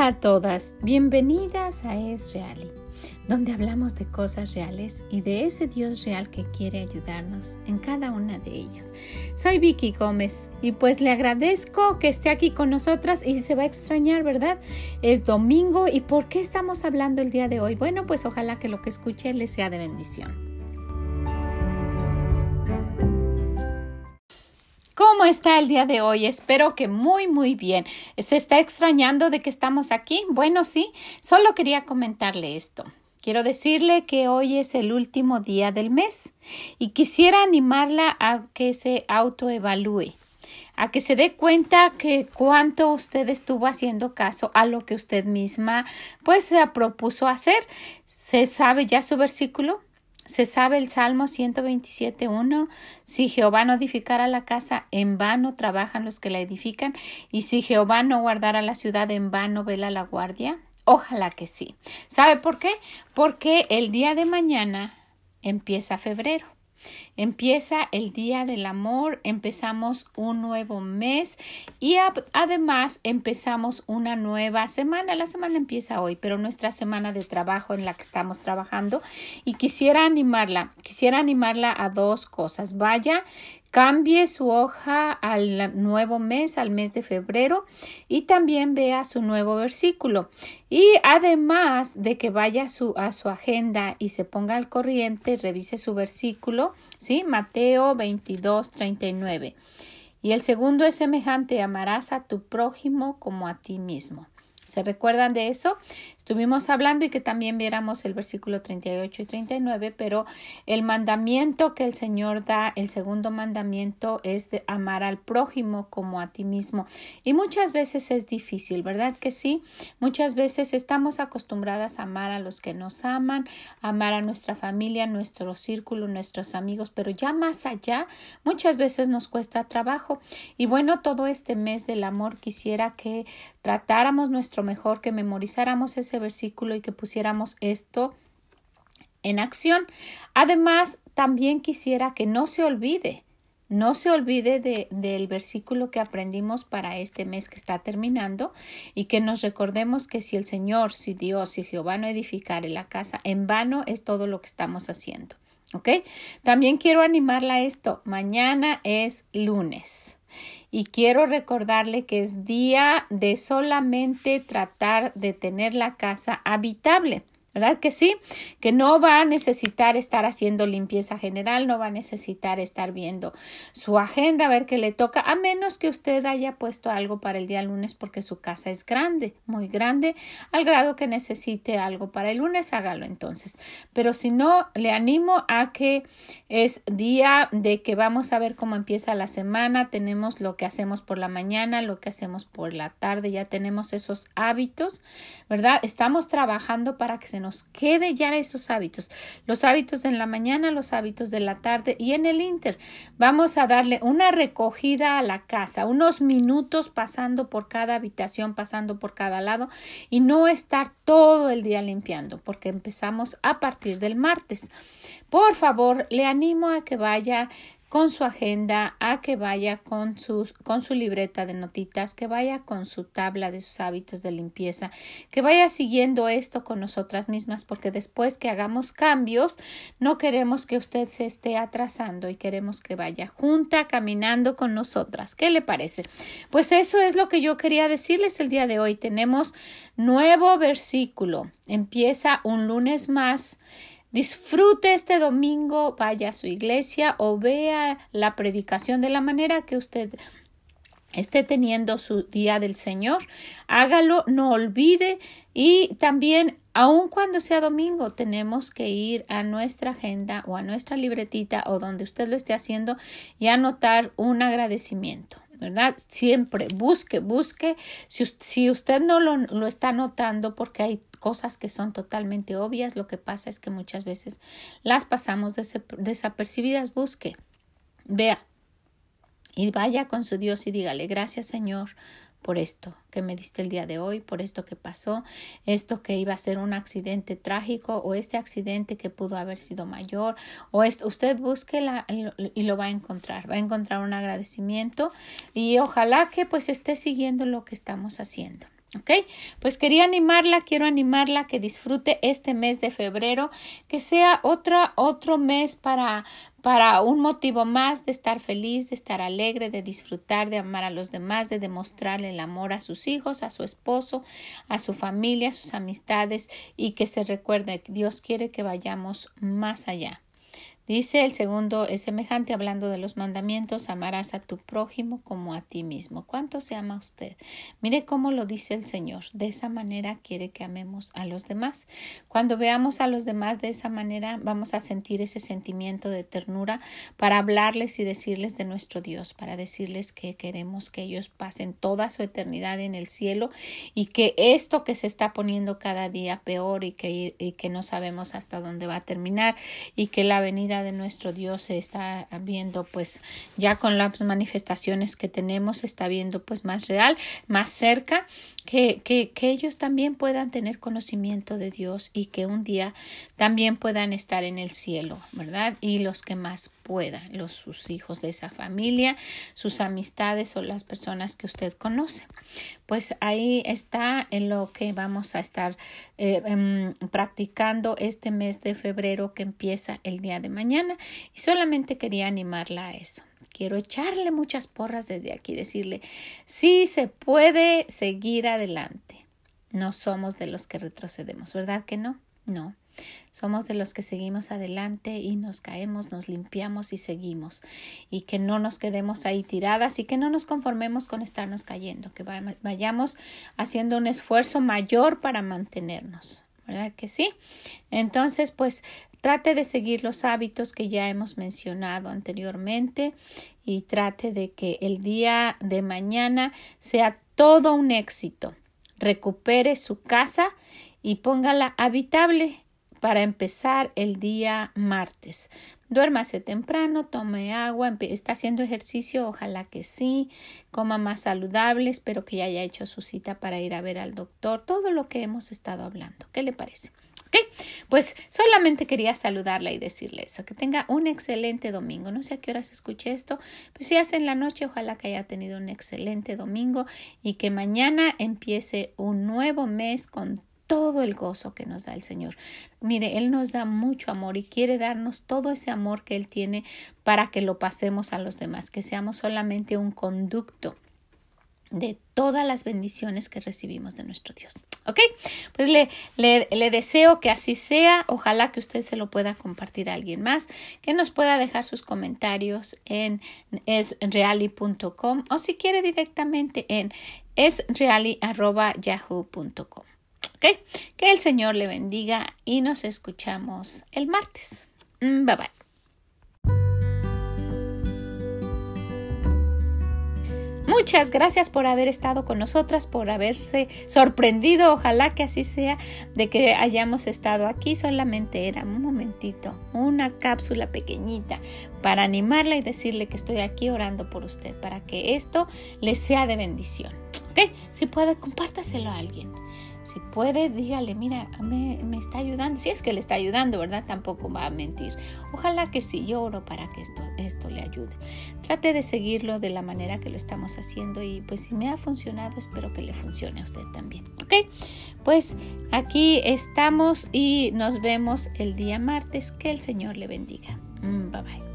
Hola a todas, bienvenidas a Es Reali, donde hablamos de cosas reales y de ese Dios real que quiere ayudarnos en cada una de ellas. Soy Vicky Gómez y pues le agradezco que esté aquí con nosotras y se va a extrañar, ¿verdad? Es domingo y ¿por qué estamos hablando el día de hoy? Bueno, pues ojalá que lo que escuche le sea de bendición. ¿Cómo está el día de hoy? Espero que muy, muy bien. ¿Se está extrañando de que estamos aquí? Bueno, sí, solo quería comentarle esto. Quiero decirle que hoy es el último día del mes y quisiera animarla a que se autoevalúe a que se dé cuenta que cuánto usted estuvo haciendo caso a lo que usted misma pues se propuso hacer. ¿Se sabe ya su versículo? Se sabe el Salmo 127.1, si Jehová no edificara la casa, en vano trabajan los que la edifican, y si Jehová no guardara la ciudad, en vano vela la guardia. Ojalá que sí. ¿Sabe por qué? Porque el día de mañana empieza febrero. Empieza el Día del Amor, empezamos un nuevo mes y además empezamos una nueva semana. La semana empieza hoy, pero nuestra semana de trabajo en la que estamos trabajando y quisiera animarla, quisiera animarla a dos cosas. Vaya Cambie su hoja al nuevo mes, al mes de febrero, y también vea su nuevo versículo. Y además de que vaya a su, a su agenda y se ponga al corriente, revise su versículo, ¿sí? Mateo 22, 39. Y el segundo es semejante, amarás a tu prójimo como a ti mismo. ¿Se recuerdan de eso? Estuvimos hablando y que también viéramos el versículo 38 y 39, pero el mandamiento que el Señor da, el segundo mandamiento es amar al prójimo como a ti mismo. Y muchas veces es difícil, ¿verdad que sí? Muchas veces estamos acostumbradas a amar a los que nos aman, amar a nuestra familia, nuestro círculo, nuestros amigos, pero ya más allá, muchas veces nos cuesta trabajo. Y bueno, todo este mes del amor quisiera que tratáramos nuestro mejor, que memorizáramos ese versículo y que pusiéramos esto en acción. Además, también quisiera que no se olvide, no se olvide de, del versículo que aprendimos para este mes que está terminando y que nos recordemos que si el Señor, si Dios, si Jehová no edificare la casa, en vano es todo lo que estamos haciendo. ¿Ok? También quiero animarla a esto. Mañana es lunes y quiero recordarle que es día de solamente tratar de tener la casa habitable. ¿Verdad que sí? Que no va a necesitar estar haciendo limpieza general, no va a necesitar estar viendo su agenda, a ver qué le toca, a menos que usted haya puesto algo para el día lunes porque su casa es grande, muy grande, al grado que necesite algo para el lunes, hágalo entonces. Pero si no, le animo a que es día de que vamos a ver cómo empieza la semana, tenemos lo que hacemos por la mañana, lo que hacemos por la tarde, ya tenemos esos hábitos, ¿verdad? Estamos trabajando para que se nos quede ya esos hábitos, los hábitos en la mañana, los hábitos de la tarde y en el inter. Vamos a darle una recogida a la casa, unos minutos pasando por cada habitación, pasando por cada lado y no estar todo el día limpiando, porque empezamos a partir del martes. Por favor, le animo a que vaya con su agenda, a que vaya con, sus, con su libreta de notitas, que vaya con su tabla de sus hábitos de limpieza, que vaya siguiendo esto con nosotras mismas, porque después que hagamos cambios, no queremos que usted se esté atrasando y queremos que vaya junta caminando con nosotras. ¿Qué le parece? Pues eso es lo que yo quería decirles el día de hoy. Tenemos nuevo versículo. Empieza un lunes más Disfrute este domingo, vaya a su iglesia o vea la predicación de la manera que usted esté teniendo su día del Señor. Hágalo, no olvide y también aun cuando sea domingo tenemos que ir a nuestra agenda o a nuestra libretita o donde usted lo esté haciendo y anotar un agradecimiento. ¿Verdad? Siempre busque, busque. Si, si usted no lo, lo, está notando porque hay cosas que son totalmente obvias, lo que pasa es que muchas veces las pasamos desapercibidas, busque, vea y vaya con su Dios y dígale gracias Señor por esto que me diste el día de hoy, por esto que pasó, esto que iba a ser un accidente trágico o este accidente que pudo haber sido mayor o esto, usted búsquela y lo va a encontrar, va a encontrar un agradecimiento y ojalá que pues esté siguiendo lo que estamos haciendo. ¿Ok? Pues quería animarla, quiero animarla que disfrute este mes de febrero, que sea otro, otro mes para, para un motivo más de estar feliz, de estar alegre, de disfrutar, de amar a los demás, de demostrarle el amor a sus hijos, a su esposo, a su familia, a sus amistades y que se recuerde que Dios quiere que vayamos más allá. Dice el segundo es semejante hablando de los mandamientos, amarás a tu prójimo como a ti mismo. ¿Cuánto se ama usted? Mire cómo lo dice el Señor. De esa manera quiere que amemos a los demás. Cuando veamos a los demás de esa manera, vamos a sentir ese sentimiento de ternura para hablarles y decirles de nuestro Dios, para decirles que queremos que ellos pasen toda su eternidad en el cielo y que esto que se está poniendo cada día peor y que, y que no sabemos hasta dónde va a terminar y que la venida de nuestro Dios se está viendo pues ya con las manifestaciones que tenemos se está viendo pues más real, más cerca, que, que, que ellos también puedan tener conocimiento de Dios y que un día también puedan estar en el cielo, ¿verdad? Y los que más puedan, los sus hijos de esa familia, sus amistades o las personas que usted conoce. Pues ahí está en lo que vamos a estar eh, em, practicando este mes de febrero que empieza el día de mañana y solamente quería animarla a eso. Quiero echarle muchas porras desde aquí, decirle, sí se puede seguir adelante. No somos de los que retrocedemos, ¿verdad que no? No. Somos de los que seguimos adelante y nos caemos, nos limpiamos y seguimos. Y que no nos quedemos ahí tiradas y que no nos conformemos con estarnos cayendo, que vayamos haciendo un esfuerzo mayor para mantenernos. ¿Verdad que sí? Entonces, pues trate de seguir los hábitos que ya hemos mencionado anteriormente y trate de que el día de mañana sea todo un éxito. Recupere su casa y póngala habitable para empezar el día martes. Duérmase temprano, tome agua, está haciendo ejercicio, ojalá que sí, coma más saludable, espero que ya haya hecho su cita para ir a ver al doctor, todo lo que hemos estado hablando. ¿Qué le parece? Ok, pues solamente quería saludarla y decirle eso, que tenga un excelente domingo. No sé a qué horas escuché esto, pero si hace en la noche, ojalá que haya tenido un excelente domingo y que mañana empiece un nuevo mes con todo el gozo que nos da el Señor. Mire, Él nos da mucho amor y quiere darnos todo ese amor que Él tiene para que lo pasemos a los demás, que seamos solamente un conducto de todas las bendiciones que recibimos de nuestro Dios. ¿Ok? Pues le, le, deseo que así sea. Ojalá que usted se lo pueda compartir a alguien más, que nos pueda dejar sus comentarios en esreali.com o si quiere directamente en esreali.yahoo.com. Que el Señor le bendiga y nos escuchamos el martes. Mm, bye bye. Muchas gracias por haber estado con nosotras, por haberse sorprendido. Ojalá que así sea, de que hayamos estado aquí. Solamente era un momentito, una cápsula pequeñita para animarla y decirle que estoy aquí orando por usted, para que esto le sea de bendición. ¿Ok? Si puede, compártaselo a alguien. Si puede, dígale, mira, me, me, está ayudando. Si es que le está ayudando, ¿verdad? Tampoco va a mentir. Ojalá que sí, lloro para que esto, esto le ayude. Trate de seguirlo de la manera que lo estamos haciendo y pues si me ha funcionado, espero que le funcione a usted también. ¿Ok? Pues aquí estamos y nos vemos el día martes. Que el Señor le bendiga. Mm, bye bye.